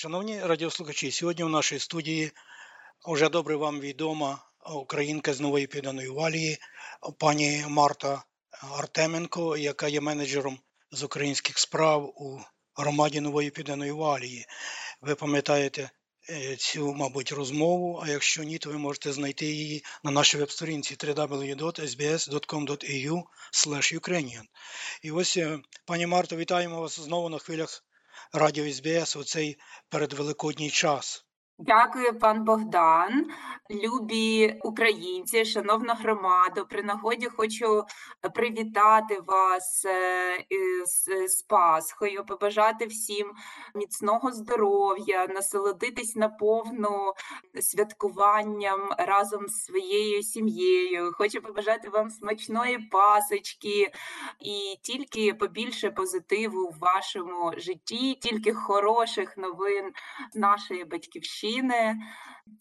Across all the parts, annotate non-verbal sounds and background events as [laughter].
Шановні радіослухачі, сьогодні в нашій студії вже добре вам відома українка з Нової Південної Валії, пані Марта Артеменко, яка є менеджером з українських справ у громаді Нової Південної Валії. Ви пам'ятаєте е, цю, мабуть, розмову, а якщо ні, то ви можете знайти її на нашій веб-сторінці www.sbs.com.au Ukrainian. І ось, е, пані Марто, вітаємо вас знову на хвилях радіо СБС у цей передвеликодній час. Дякую, пан Богдан. Любі українці, шановна громада. При нагоді хочу привітати вас е, з, з Пасхою, побажати всім міцного здоров'я, насолодитись наповну святкуванням разом з своєю сім'єю. Хочу побажати вам смачної пасочки і тільки побільше позитиву в вашому житті, тільки хороших новин нашої батьківщини. України,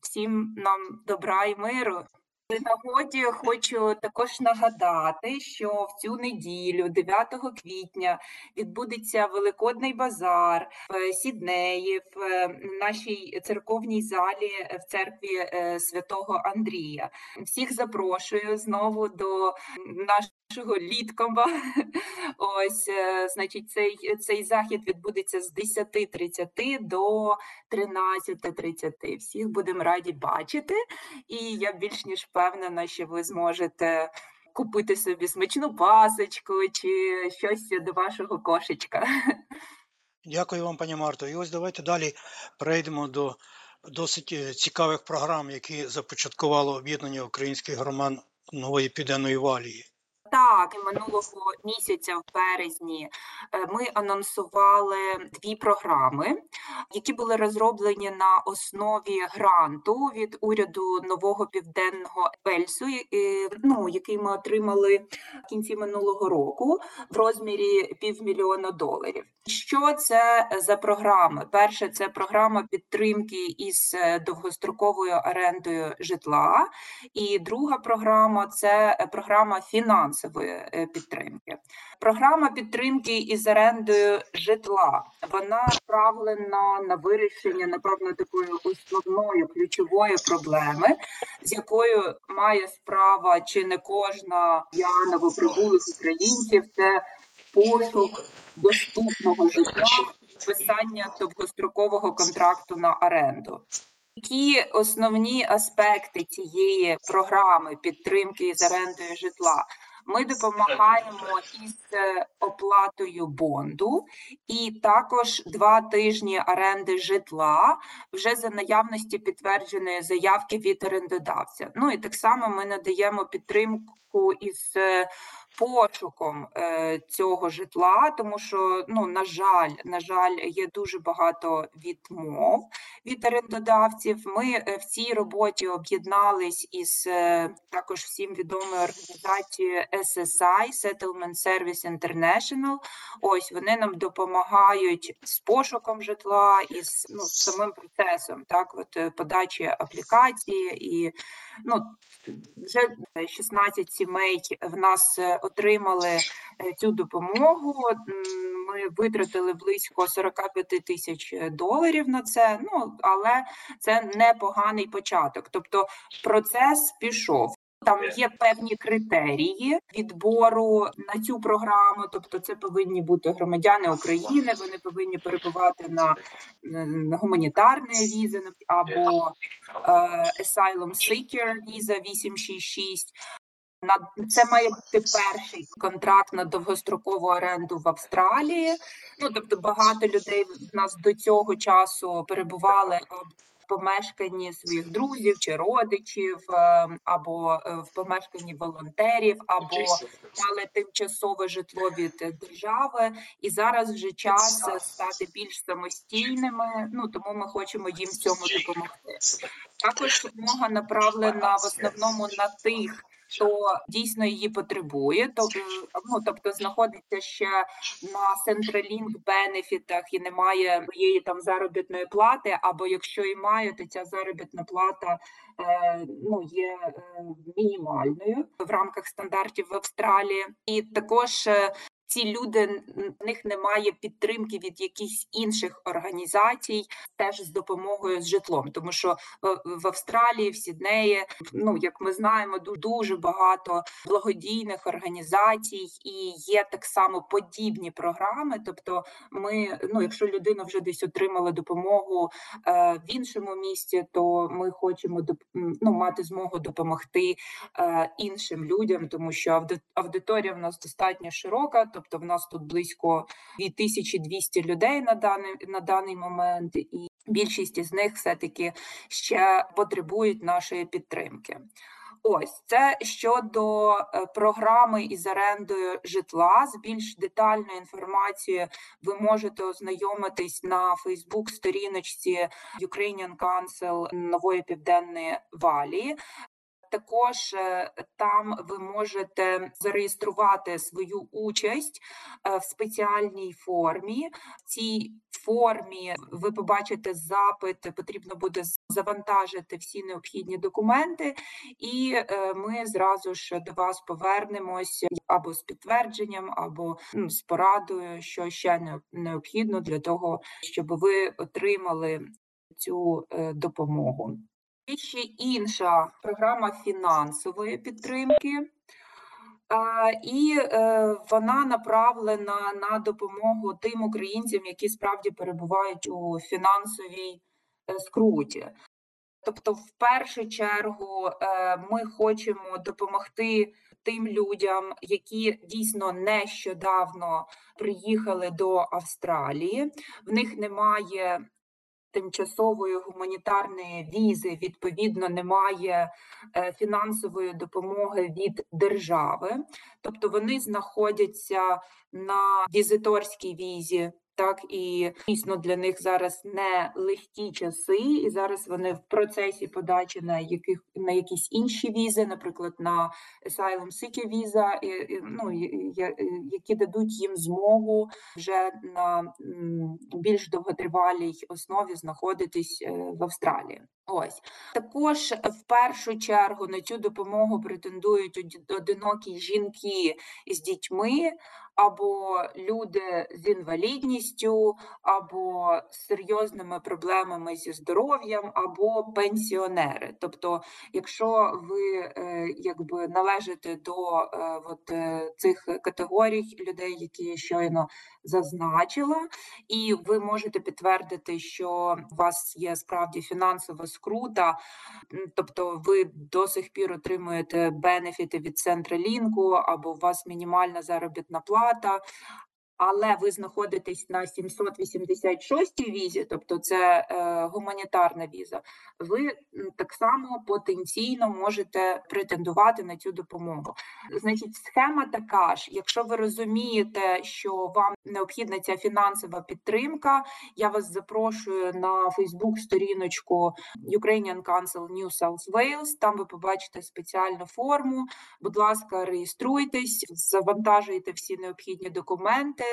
всім нам добра і миру. При нагоді хочу також нагадати, що в цю неділю, 9 квітня, відбудеться великодний базар в Сіднеї в нашій церковній залі в церкві е, святого Андрія. Всіх запрошую знову до нашого літкомба. [laughs] Ось, е, значить, цей цей захід відбудеться з 10.30 до 13.30. Всіх будемо раді бачити, і я більш ніж впевнена, що ви зможете купити собі смачну пасочку чи щось до вашого кошечка. [laughs] Дякую вам, пані Марто. І ось давайте далі перейдемо до досить е, цікавих програм, які започаткувало об'єднання українських громад нової південної валії. Так, минулого місяця, в березні, е, ми анонсували дві програми, які були розроблені на основі гранту від уряду нового південного Вельсу, ну, який ми отримали в кінці минулого року в розмірі півмільйона доларів. Що це за програми? Перше, це програма підтримки із е, довгостроковою орендою житла, і друга програма це е, програма фінансової фінансової е, підтримки. Програма підтримки із орендою житла вона направлена на вирішення, напевно, такої основної ключової проблеми, з якою має справа чи не кожна я новоприбулих українців. Це пошук доступного житла, підписання довгострокового контракту на оренду. Які основні аспекти цієї програми підтримки з орендою житла? Ми допомагаємо із е, оплатою бонду, і також два тижні оренди житла вже за наявності підтвердженої заявки від орендодавця. Ну і так само ми надаємо підтримку із е, пошуком е, цього житла, тому що ну на жаль, на жаль, є дуже багато відмов від орендодавців. Ми е, в цій роботі об'єднались із е, також всім відомою організацією SSI Settlement Service International. Ось вони нам допомагають з пошуком житла і з ну, самим процесом, так от подачі аплікації і ну вже 16 сімей в нас отримали е, цю допомогу. Ми витратили близько 45 тисяч е, доларів на це. Ну але це непоганий початок. Тобто процес пішов. Там є певні критерії відбору на цю програму, тобто це повинні бути громадяни України, вони повинні перебувати на, на гуманітарної візи або е, Asylum Seeker віза 866. На це має бути перший контракт на довгострокову оренду в Австралії. Ну тобто багато людей в нас до цього часу перебували помешканні своїх друзів чи родичів, е, або е, в помешканні волонтерів, або мали тимчасове житло від держави, і зараз вже час стати більш самостійними. Ну тому ми хочемо їм в цьому допомогти. Також допомога направлена в основному на тих. Хто дійсно її потребує, тобто, ну, тобто знаходиться ще на Centralink бенефітах і немає своєї там заробітної плати, або якщо і має, то ця заробітна плата е, ну, є е, мінімальною в рамках стандартів в Австралії. І також е, ці люди в них немає підтримки від якихось інших організацій, теж з допомогою з житлом, тому що в, в Австралії, в Сіднеї, ну як ми знаємо, дуже багато благодійних організацій і є так само подібні програми. Тобто, ми, ну якщо людина вже десь отримала допомогу е, в іншому місці, то ми хочемо ну, мати змогу допомогти е, іншим людям, тому що ауди- аудиторія в нас достатньо широка, тобто в нас тут близько 2200 людей на даний, на даний момент, і більшість із них все-таки ще потребують нашої підтримки. Ось це щодо е, програми із орендою житла. З більш детальною інформацією ви можете ознайомитись на Фейсбук-сторіночці Ukrainian Council Нової Південної Валії. Також е, там ви можете зареєструвати свою участь е, в спеціальній формі. В цій формі ви побачите запит, потрібно буде завантажити всі необхідні документи, і е, ми зразу ж до вас повернемось або з підтвердженням, або ну, з порадою, що ще необхідно для того, щоб ви отримали цю допомогу. Є ще інша програма фінансової підтримки. І е, вона направлена на допомогу тим українцям, які справді перебувають у фінансовій е, скруті. Тобто, в першу чергу, е, ми хочемо допомогти тим людям, які дійсно нещодавно приїхали до Австралії. В них немає тимчасової гуманітарної візи, відповідно, немає е, фінансової допомоги від держави, тобто вони знаходяться на візиторській візі. Так і дійсно для них зараз не легкі часи, і зараз вони в процесі подачі на яких на якісь інші візи, наприклад, на Asylum Seeker віза, і, і, ну я- які дадуть їм змогу вже на більш довготривалій основі знаходитись е, в Австралії. Ось також в першу чергу на цю допомогу претендують одинокі жінки з дітьми, або люди з інвалідністю, або з серйозними проблемами зі здоров'ям, або пенсіонери. Тобто, якщо ви е, якби належите до е, от, е, цих категорій людей, які щойно зазначила, і ви можете підтвердити, що у вас є справді фінансова скрута, тобто ви до сих пір отримуєте бенефіти від Централінку, або у вас мінімальна заробітна плата. Але ви знаходитесь на 786 візі, тобто це е, гуманітарна віза. Ви так само потенційно можете претендувати на цю допомогу. Значить, схема така ж. Якщо ви розумієте, що вам необхідна ця фінансова підтримка, я вас запрошую на Фейсбук сторіночку Ukrainian Council New South Wales. Там ви побачите спеціальну форму. Будь ласка, реєструйтесь, завантажуйте всі необхідні документи,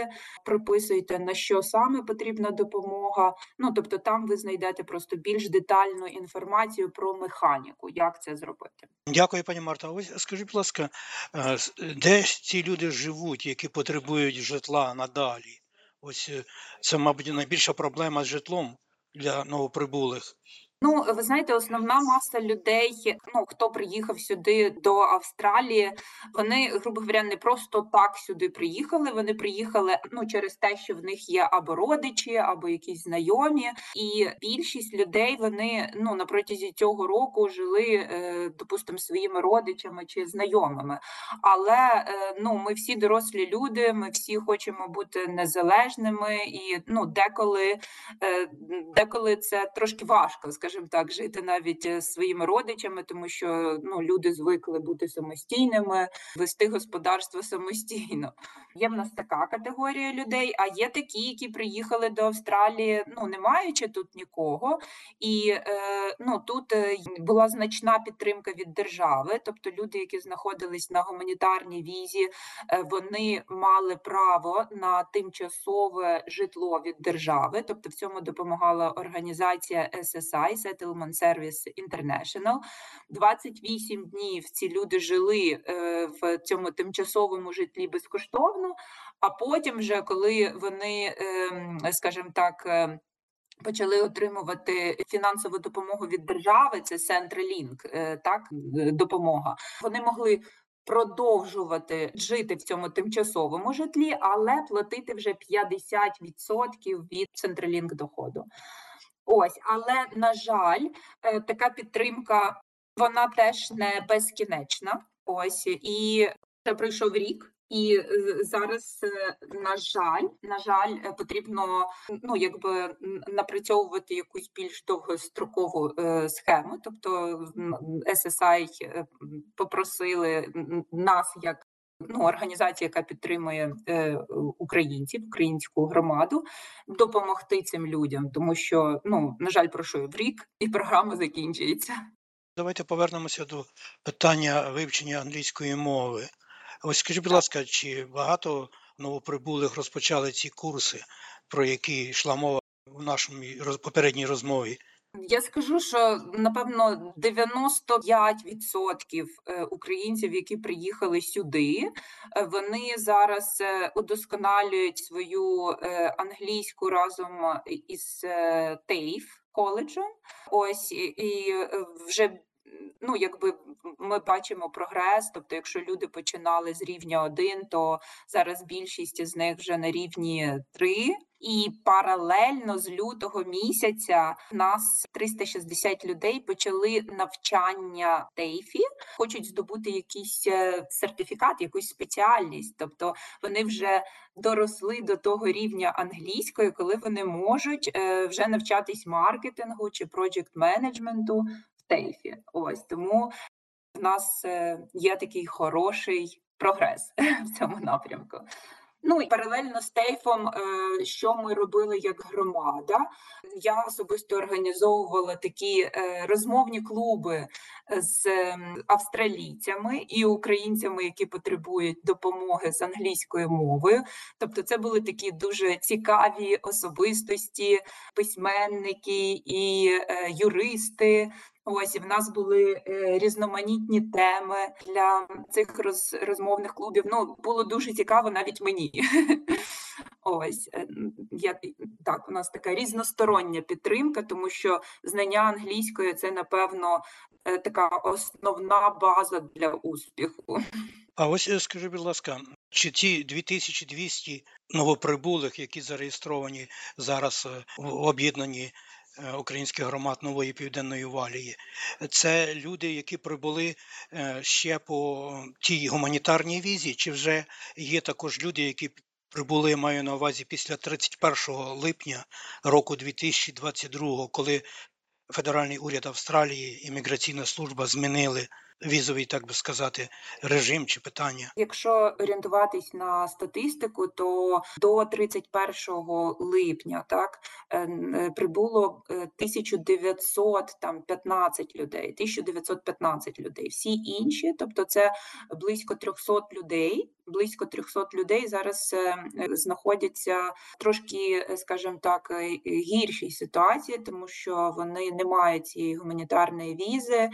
прописуйте на що саме потрібна допомога. Ну тобто, там ви знайдете просто більш детальну інформацію про механіку, як це зробити. Дякую, пані Марта. Ось скажіть, будь ласка, е, де ж ці люди живуть, які потребують житла надалі? Ось е, це, мабуть, найбільша проблема з житлом для новоприбулих. Ну, ви знаєте, основна маса людей, ну хто приїхав сюди до Австралії, вони, грубо говоря, не просто так сюди приїхали. Вони приїхали ну через те, що в них є або родичі, або якісь знайомі, і більшість людей вони ну на протязі цього року жили, е, допустимо, своїми родичами чи знайомими. Але е, ну ми всі дорослі люди, ми всі хочемо бути незалежними, і ну деколи, е, деколи це трошки важко, скажімо скажімо так, жити навіть е, своїми родичами, тому що ну люди звикли бути самостійними, вести господарство самостійно. Є в нас така категорія людей, а є такі, які приїхали до Австралії, ну не маючи тут нікого, і е, ну тут е, була значна підтримка від держави, тобто люди, які знаходились на гуманітарній візі, вони мали право на тимчасове житло від держави. Тобто, в цьому допомагала організація SSI Settlement Service International. 28 днів ці люди жили е, в цьому тимчасовому житлі безкоштовно. А потім, вже коли вони, ем, скажімо так. е, Почали отримувати фінансову допомогу від держави, це Centrelink, е, так допомога. Вони могли продовжувати жити в цьому тимчасовому житлі, але платити вже 50% від Centrelink доходу. Ось, але на жаль, е, така підтримка вона теж не безкінечна. Ось і це пройшов рік. І е, зараз, е, на жаль, на жаль, потрібно ну якби напрацьовувати якусь більш довгострокову схему. Тобто SSI попросили нас як ну, організація, яка підтримує е, українців, українську громаду, допомогти цим людям, тому що ну на жаль, пройшов рік, і програма закінчується. Давайте повернемося до питання вивчення англійської мови. Ось скажіть, будь ласка, чи багато новоприбулих розпочали ці курси, про які йшла мова в нашій роз- попередній розмові? Я скажу, що напевно 95% е, українців, які приїхали сюди, е, вони зараз е, удосконалюють свою англійську разом із TAFE коледжем. Ось і, вже ну якби ми бачимо прогрес. Тобто, якщо люди починали з рівня 1, то зараз більшість з них вже на рівні 3. І паралельно з лютого місяця нас 360 людей почали навчання ТЕЙФі, хочуть здобути якийсь е, сертифікат, якусь спеціальність. Тобто вони вже доросли до того рівня англійської, коли вони можуть е, вже навчатись маркетингу чи проджект менеджменту в ТЕЙФі. Ось тому в нас е, є такий хороший прогрес [laughs] в цьому напрямку. Ну і паралельно з Тейфом, е, що ми робили як громада. Я особисто організовувала такі е, розмовні клуби з ем, австралійцями і українцями, які потребують допомоги з англійською мовою. Тобто, це були такі дуже цікаві особистості, письменники і е, юристи. Ось і в нас були е, різноманітні теми для цих роз, розмовних клубів. Ну було дуже цікаво навіть мені. [laughs] Ось е, я так, у нас така різностороння підтримка, тому що знання англійської це напевно е, така основна база для успіху. А ось скажи, будь ласка, чи ті 2200 новоприбулих, які зареєстровані зараз в об'єднанні українських громад нової південної валії, це люди, які прибули е, ще по тій гуманітарній візі, чи вже є також люди, які прибули, маю на увазі після 31 липня року 2022, коли федеральний уряд Австралії, імміграційна служба змінили візовий, так би сказати, режим чи питання. Якщо орієнтуватись на статистику, то до 31 липня так е, е, прибуло е, 1915 людей, 1915 людей. Всі інші, тобто це близько 300 людей. Близько 300 людей зараз е, е, знаходяться трошки, е, скажімо так, е, е, гіршій ситуації, тому що вони не мають цієї гуманітарної візи,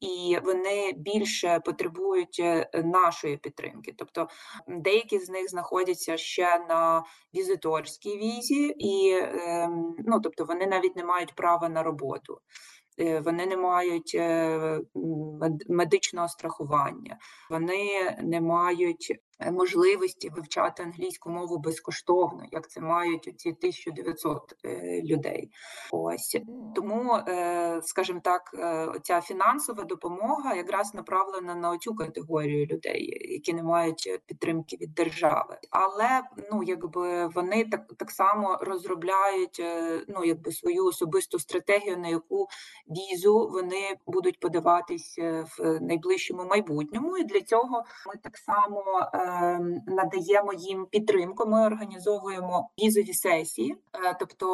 і вони більше потребують е, нашої підтримки. Тобто деякі з них знаходяться ще на візиторській візі, і ем, ну, тобто вони навіть не мають права на роботу. Е, Вони не мають е, медичного страхування, вони не мають можливості вивчати англійську мову безкоштовно, як це мають оці 1900 е, людей. Ось тому, е, скажімо так, е, ця фінансова допомога якраз направлена на цю категорію людей, які не мають е, підтримки від держави. Але ну якби вони так так само розробляють е, ну якби свою особисту стратегію, на яку візу вони будуть подаватись е, в найближчому майбутньому. І для цього ми так само е, надаємо їм підтримку. Ми організовуємо візові сесії. Е, тобто,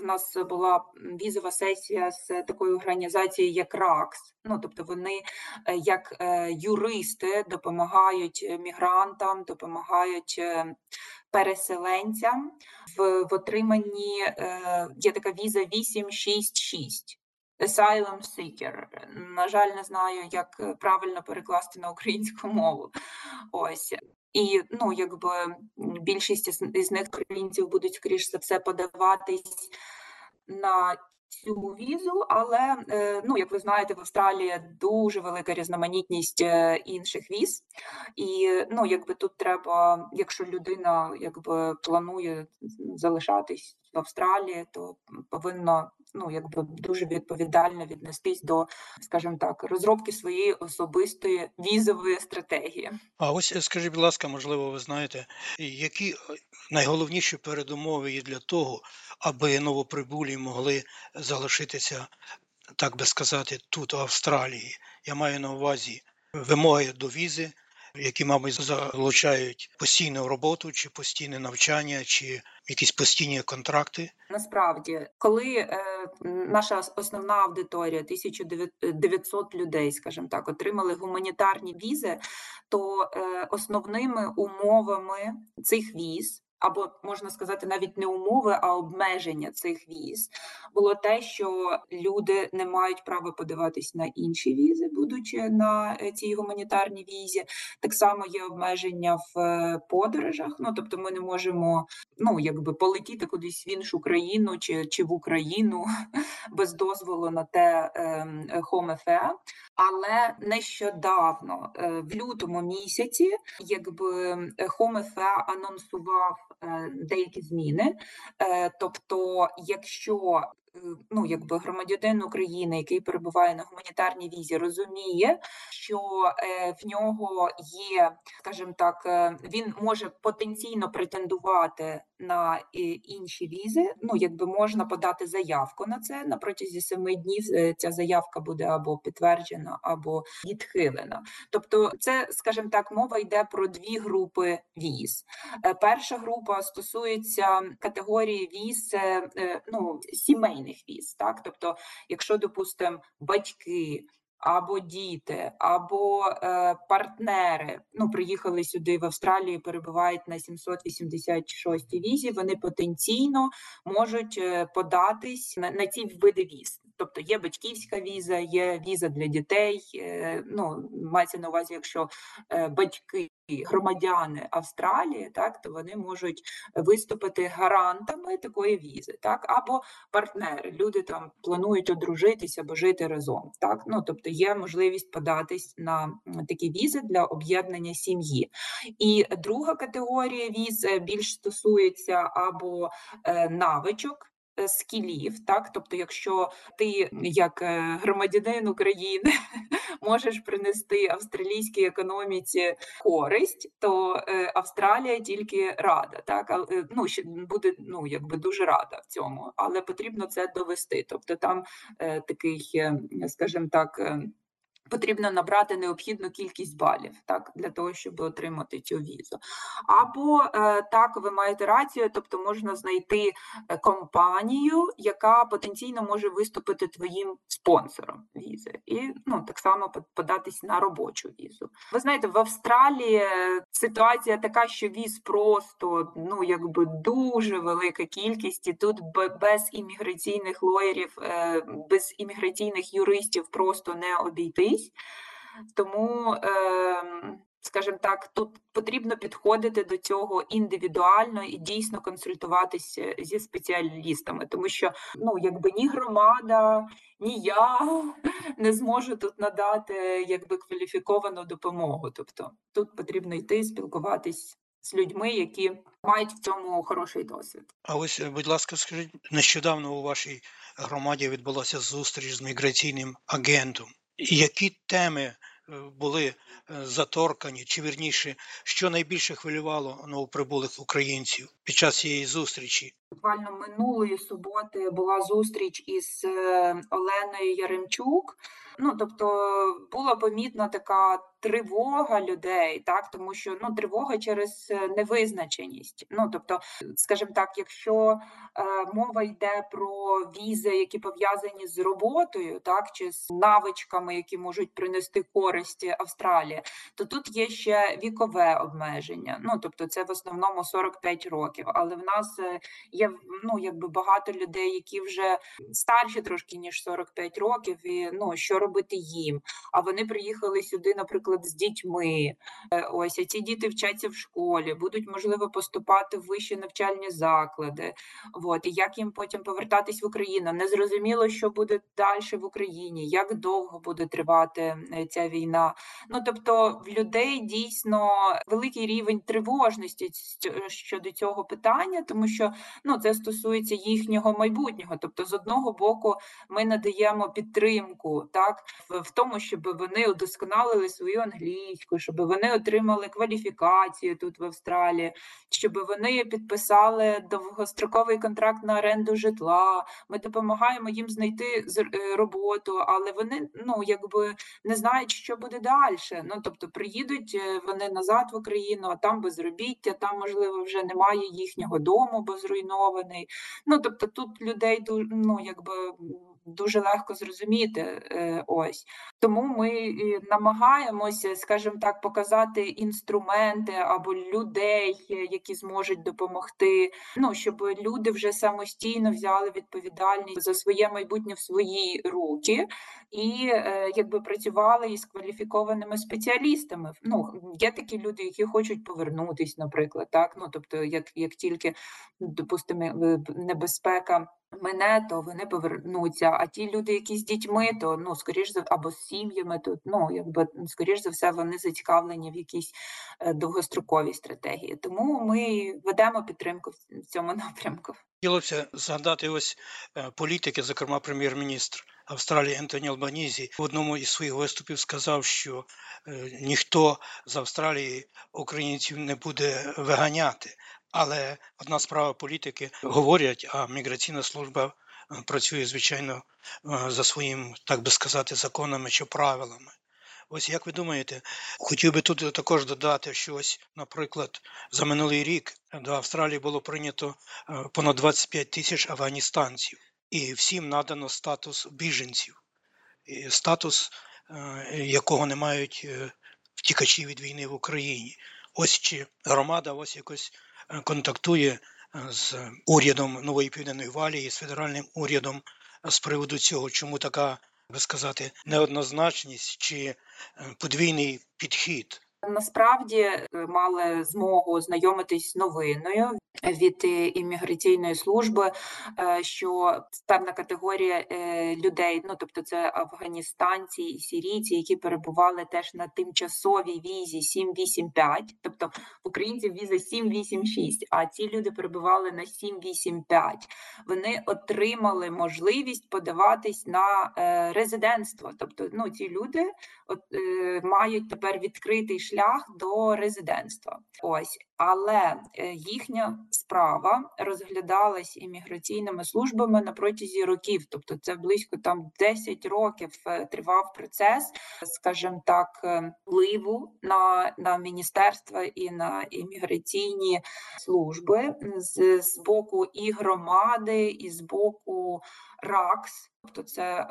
в нас була візова сесія з такою організацією, як РАКС. Ну тобто, вони е, як е, юристи допомагають мігрантам, допомагають переселенцям в, в отриманні є така віза 866. Asylum seeker. На жаль, не знаю, як е, правильно перекласти на українську мову. Ось. І ну, якби більшість із, них українців будуть, скоріш за все, подаватись на цю візу, але е, ну, як ви знаєте, в Австралії дуже велика різноманітність е, інших віз. І ну, якби тут треба, якщо людина якби планує залишатись в Австралії, то повинна ну якби дуже відповідально віднестись до, скажімо так, розробки своєї особистої візової стратегії. А ось е, скажіть, будь ласка, можливо, ви знаєте, які е, найголовніші передумови є для того, аби новоприбулі могли залишитися, так би сказати, тут, в Австралії. Я маю на увазі вимоги до візи, які, мабуть, залучають постійну роботу, чи постійне навчання, чи якісь постійні контракти. Насправді, коли е, наша основна аудиторія 1900 людей, скажімо так, отримали гуманітарні візи, то е, основними умовами цих віз. Або можна сказати, навіть не умови, а обмеження цих віз було те, що люди не мають права подаватись на інші візи, будучи на е, цій гуманітарній візі. Так само є обмеження в е, подорожах. Ну тобто, ми не можемо ну якби полетіти кудись в іншу країну чи, чи в Україну [laughs] без дозволу на те ем, е, Але нещодавно, е, в лютому місяці, якби Home FE анонсував деякі зміни. Е, Тобто, якщо е, ну, якби громадянин України, який перебуває на гуманітарній візі, розуміє, що е, в нього є, скажімо так, е, він може потенційно претендувати на е, інші візи. Ну, якби можна подати заявку на це на протязі семи днів. Ця заявка буде або підтверджена, або відхилена. Тобто, це, скажімо так, мова йде про дві групи віз. Перша група стосується категорії віз, ну, сімейних віз. Так? Тобто, якщо, допустимо, батьки або діти, або е, партнери ну, приїхали сюди в Австралію, перебувають на 786 візі, вони потенційно можуть е, податись на, на ці види віз. Тобто є батьківська віза, є віза для дітей. е, Ну, мається на увазі, якщо е, батьки громадяни Австралії, так то вони можуть виступити гарантами такої візи, так або партнери. Люди там планують одружитися або жити разом. Так, ну тобто є можливість податись на такі візи для об'єднання сім'ї. І друга категорія віз е, більш стосується або е, навичок. Е, Скілів, так, тобто, якщо ти як е, громадянин України [laughs] можеш принести австралійській економіці користь, то е, Австралія тільки рада, так ну буде ну якби дуже рада в цьому, але потрібно це довести. Тобто там такий, скажімо так. Потрібно набрати необхідну кількість балів, так для того, щоб отримати цю візу. Або е, так, ви маєте рацію, тобто можна знайти е, компанію, яка потенційно може виступити твоїм спонсором візи, і ну так само податись на робочу візу. Ви знаєте, в Австралії е, ситуація така, що віз просто ну якби дуже велика кількість, і тут бе- без імміграційних лоєрів, без імміграційних юристів просто не обійтись. Тому ем, скажімо так, тут потрібно підходити до цього індивідуально і дійсно консультуватися зі спеціалістами, тому що ну якби ні громада, ні я [laughs] не зможу тут надати якби кваліфіковану допомогу. Тобто тут потрібно йти спілкуватись з людьми, які мають в цьому хороший досвід. А ось, е, будь ласка, скажіть, нещодавно у вашій громаді відбулася зустріч з міграційним агентом. Які теми е, були е, заторкані, чи вірніше, що найбільше хвилювало новоприбулих українців під час цієї зустрічі? Буквально минулої суботи була зустріч із е, Оленою Яремчук. Ну тобто була помітна така тривога людей, так тому що ну тривога через е, невизначеність. Ну тобто, скажімо так, якщо е, мова йде про візи, які пов'язані з роботою, так чи з навичками, які можуть принести користь Австралії, то тут є ще вікове обмеження. Ну тобто, це в основному 45 років. Але в нас е, є ну якби багато людей, які вже старші трошки ніж 45 років, і ну що робити їм? А вони приїхали сюди, наприклад, з дітьми. Е, Ось а ці діти вчаться в школі, будуть можливо поступати в вищі навчальні заклади. От і як їм потім повертатись в Україну? Незрозуміло, що буде далі в Україні, як довго буде тривати е, ця війна. Ну тобто, в людей дійсно великий рівень тривожності щодо цього питання, тому що ну це стосується їхнього майбутнього. Тобто, з одного боку, ми надаємо підтримку, так в, тому, щоб вони удосконалили свою англійську, щоб вони отримали кваліфікацію тут в Австралії, щоб вони підписали довгостроковий контракт на оренду житла. Ми допомагаємо їм знайти е, роботу, але вони ну якби не знають, що буде далі. Ну тобто приїдуть е, вони назад в Україну, а там безробіття, там можливо вже немає їхнього дому, бо зруйнований. Ну тобто тут людей ну якби дуже легко зрозуміти. е, Ось тому ми намагаємося, скажімо так, показати інструменти або людей, які зможуть допомогти. Ну щоб люди вже самостійно взяли відповідальність за своє майбутнє в свої руки і е, якби працювали із кваліфікованими спеціалістами. Ну є такі люди, які хочуть повернутись, наприклад, так ну тобто, як, як тільки допустимо е, небезпека. Мене, то вони повернуться. А ті люди, які з дітьми, то ну скоріш за або з сім'ями, то ну якби скоріш за все вони зацікавлені в якійсь е, довгостроковій стратегії. Тому ми ведемо підтримку в цьому напрямку. Хотілося згадати ось е, політики, зокрема прем'єр-міністр Австралії Ентоні Албанізі в одному із своїх виступів сказав, що е, ніхто з Австралії українців не буде виганяти. Але одна справа політики говорять, а міграційна служба працює звичайно е, за своїм, так би сказати, законами чи правилами. Ось як ви думаєте, хотів би тут також додати, що ось, наприклад, за минулий рік до Австралії було прийнято е, понад 25 тисяч афганістанців, і всім надано статус біженців, статус, е, якого не мають е, втікачі від війни в Україні. Ось чи громада ось якось е, контактує е, з урядом Нової Південної Валії, з федеральним урядом з приводу цього, чому така, би сказати, неоднозначність чи е, подвійний підхід. Насправді е, мали змогу ознайомитись з новиною від е, імміграційної служби, е, що певна категорія людей, ну тобто це афганістанці і сірійці, які перебували теж на тимчасовій візі 785, тобто в українців віза 786, а ці люди перебували на 785. Вони отримали можливість подаватись на резидентство. Тобто, ну ці люди от, мають тепер відкритий шлях до резидентства. Ось, але е, їхня справа розглядалась імміграційними службами на протязі років. Тобто, це близько там 10 років е, тривав процес, скажімо так, е, впливу на, на міністерства і на імміграційні служби з, з боку і громади, і з боку РАКС. Тобто це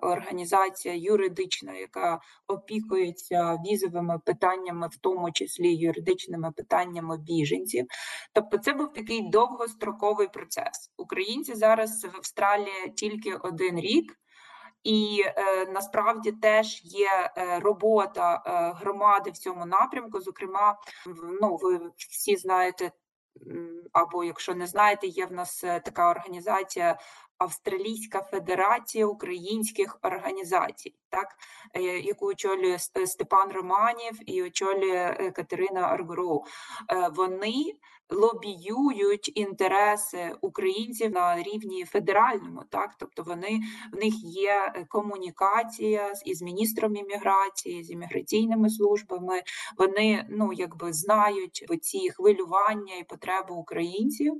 організація юридична, яка опікується візовими питаннями, в тому числі юридичними питаннями біженців. Тобто, це був такий довгостроковий процес. Українці зараз в Австралії тільки один рік. І е, насправді теж є е, робота е, громади в цьому напрямку. Зокрема, ну ви всі знаєте, або якщо не знаєте, є в нас е, така організація Австралійська Федерація українських організацій, так е, яку очолює Степан Романів і очолює е, Катерина Аргуру. Е, Вони лобіюють інтереси українців на рівні федеральному, так тобто вони в них є комунікація із міністром імміграції, з імміграційними службами. Вони ну якби знають ці хвилювання і потреби українців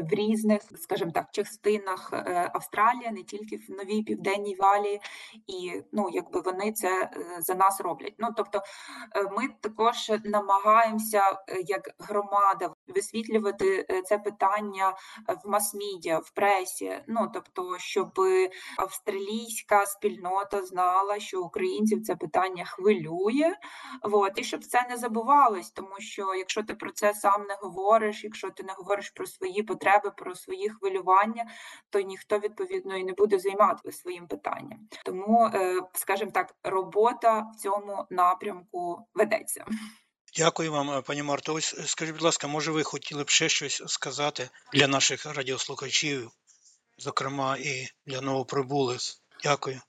в різних, скажімо так, частинах е, Австралії, не тільки в новій південній валії, і ну якби вони це е, за нас роблять. Ну тобто, е, ми також намагаємося як громада висвітлювати це питання в мас-медіа, в пресі. Ну тобто, щоб австралійська спільнота знала, що українців це питання хвилює. От, і щоб це не забувалось, тому що якщо ти про це сам не говориш, якщо ти не говориш про свої потреби, про свої хвилювання, то ніхто відповідно і не буде займатися своїм питанням. Тому, е, скажімо так, робота в цьому напрямку ведеться. Дякую вам, е, пані Марто. Ось е, скажіть, будь ласка, може ви хотіли б ще щось сказати для наших радіослухачів, зокрема і для новоприбулих? Дякую.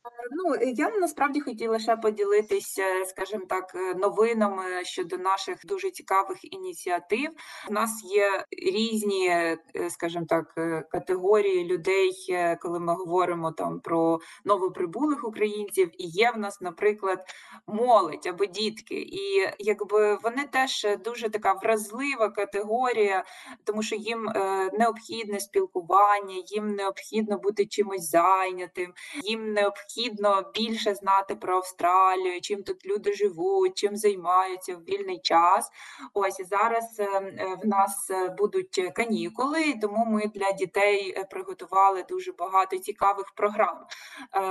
Ну, е, я насправді хотіла ще поділитися, скажімо так, е, новинами щодо наших дуже цікавих ініціатив. У нас є різні, е, скажімо так, е, категорії людей, е, коли ми говоримо там про новоприбулих українців, і є в нас, наприклад, молодь або дітки. І якби вони теж е, дуже така вразлива категорія, тому що їм е, необхідне спілкування, їм необхідно бути чимось зайнятим їм необхідно більше знати про Австралію, чим тут люди живуть, чим займаються в вільний час. Ось і зараз е, е, в нас е, будуть канікули, тому ми для дітей приготували дуже багато цікавих програм.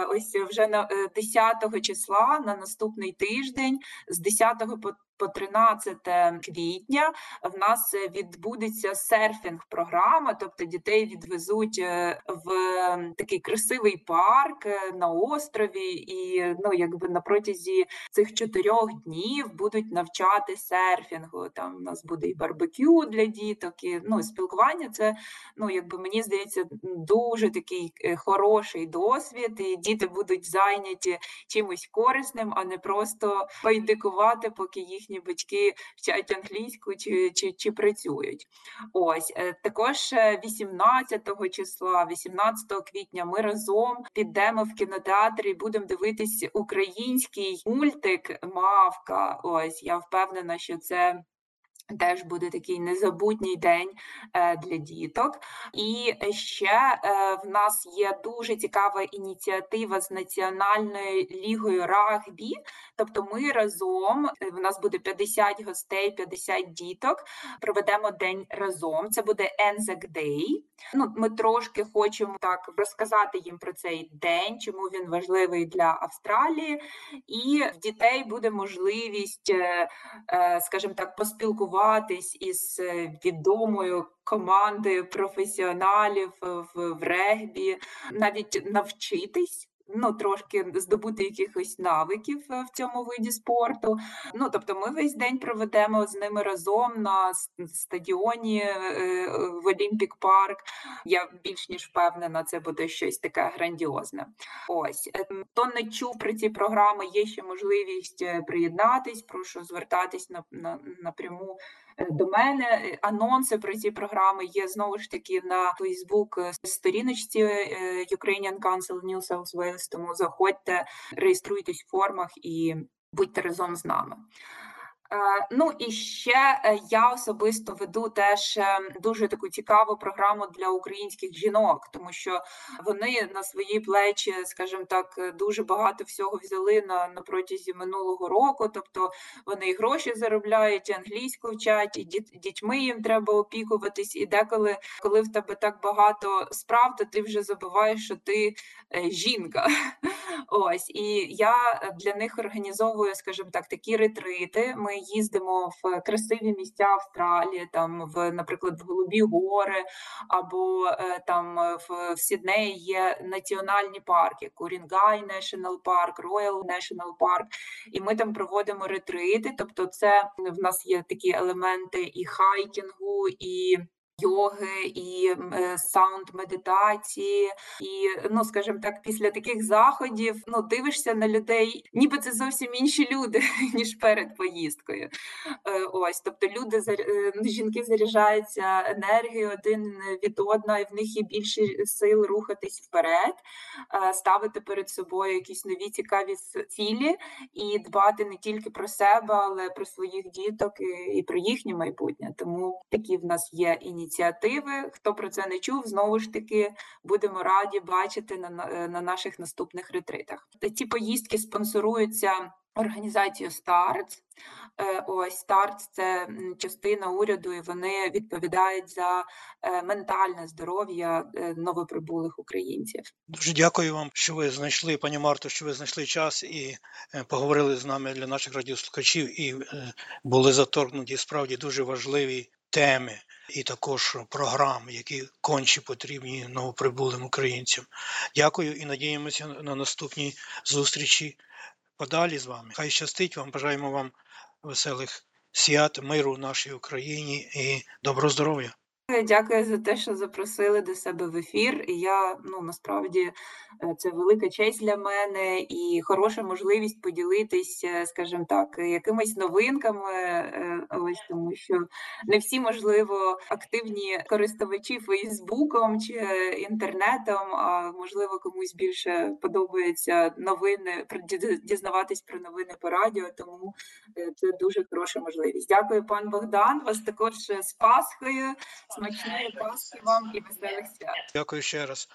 Ось вже на е, 10 числа на наступний тиждень, з 10 по по 13 квітня в нас е, відбудеться серфінг-програма, тобто дітей відвезуть е, в такий красивий парк е, на острові, і ну якби на протязі цих чотирьох днів будуть навчати серфінгу. Там у нас буде і барбекю для діток, і ну спілкування. Це ну якби мені здається дуже такий хороший досвід, і діти будуть зайняті чимось корисним, а не просто байдикувати, поки їхні батьки вчать англійську чи, чи, чи працюють. Ось е, також е, 18 числа, 18 квітня, ми разом підемо в кінотеатрі і будемо дивитись український мультик Мавка. Ось я впевнена, що це. Теж буде такий незабутній день е, для діток. І ще е, в нас є дуже цікава ініціатива з Національною лігою рагбі. Тобто ми разом, е, в нас буде 50 гостей, 50 діток, проведемо день разом. Це буде Anzac Day. Ну, ми трошки хочемо так розказати їм про цей день, чому він важливий для Австралії, і в дітей буде можливість, скажімо так, поспілкуватись із е, відомою командою професіоналів е, в регбі, навіть навчитись. Ну, трошки здобути якихось навиків е, в цьому виді спорту. Ну, тобто, ми весь день проведемо з ними разом на стадіоні е, е, в Олімпік Парк. Я більш ніж впевнена, це буде щось таке грандіозне. Ось хто не чув про ці програми, є ще можливість приєднатись. Прошу звертатись на, на напряму до мене. Е, Анонси про ці програми є знову ж таки на е, сторіночці е, Ukrainian Council New South Wales, тому заходьте, реєструйтесь в формах і будьте разом з нами. Е, Ну і ще е, я особисто веду теж е, дуже таку цікаву програму для українських жінок, тому що вони на свої плечі, скажімо так, дуже багато всього взяли на, на протязі минулого року. Тобто вони і гроші заробляють, і англійську вчать, і діт, дітьми їм треба опікуватись. І деколи, коли в тебе так багато справ, то ти вже забуваєш, що ти жінка. [laughs] Ось і я для них організовую, скажімо так, такі ретрити. Ми їздимо в красиві місця Австралії, там в, наприклад, в Голубі гори, або е, там е, в, в Сіднеї є національні парки: Курінгай National Park, Royal National Park, і ми там проводимо ретрити. Тобто, це в нас є такі елементи і хайкінгу, і йоги, і е, саунд медитації. І ну, скажімо так, після таких заходів ну дивишся на людей, ніби це зовсім інші люди [laughs] ніж перед поїздкою. Е, Ось, тобто люди е, жінки заряджаються енергією один від одного, і в них є більше сил рухатись вперед, ставити перед собою якісь нові цікаві цілі і дбати не тільки про себе, але про своїх діток і про їхнє майбутнє. Тому такі в нас є ініціативи. Хто про це не чув, знову ж таки будемо раді бачити на, на- наших наступних ретритах. Ці поїздки спонсоруються організацією START. Е, Ось START – це частина уряду, і вони відповідають за е, ментальне здоров'я е, новоприбулих українців. Дуже дякую вам, що ви знайшли, пані Марто, що ви знайшли час і поговорили з нами для наших радіослухачів і були заторкнуті справді дуже важливі теми і також програм, які конче потрібні новоприбулим українцям. Дякую і надіємося на наступні зустрічі подалі з вами. Хай щастить вам, бажаємо вам веселих свят, миру в нашій Україні і доброго здоров'я. Е, Дякую за те, що запросили до себе в ефір. Я ну насправді е, це велика честь для мене і хороша можливість поділитись, е, скажімо так, якимись новинками. Ось тому, що не всі можливо активні користувачі Фейсбуком чи інтернетом. А можливо, комусь більше подобається новини про- ді- дізнаватись про новини по радіо. Тому це дуже хороша можливість. Дякую, пан Богдан. Вас також з Пасхою. Смачної Пасхи вам і веселих свят. Дякую ще раз.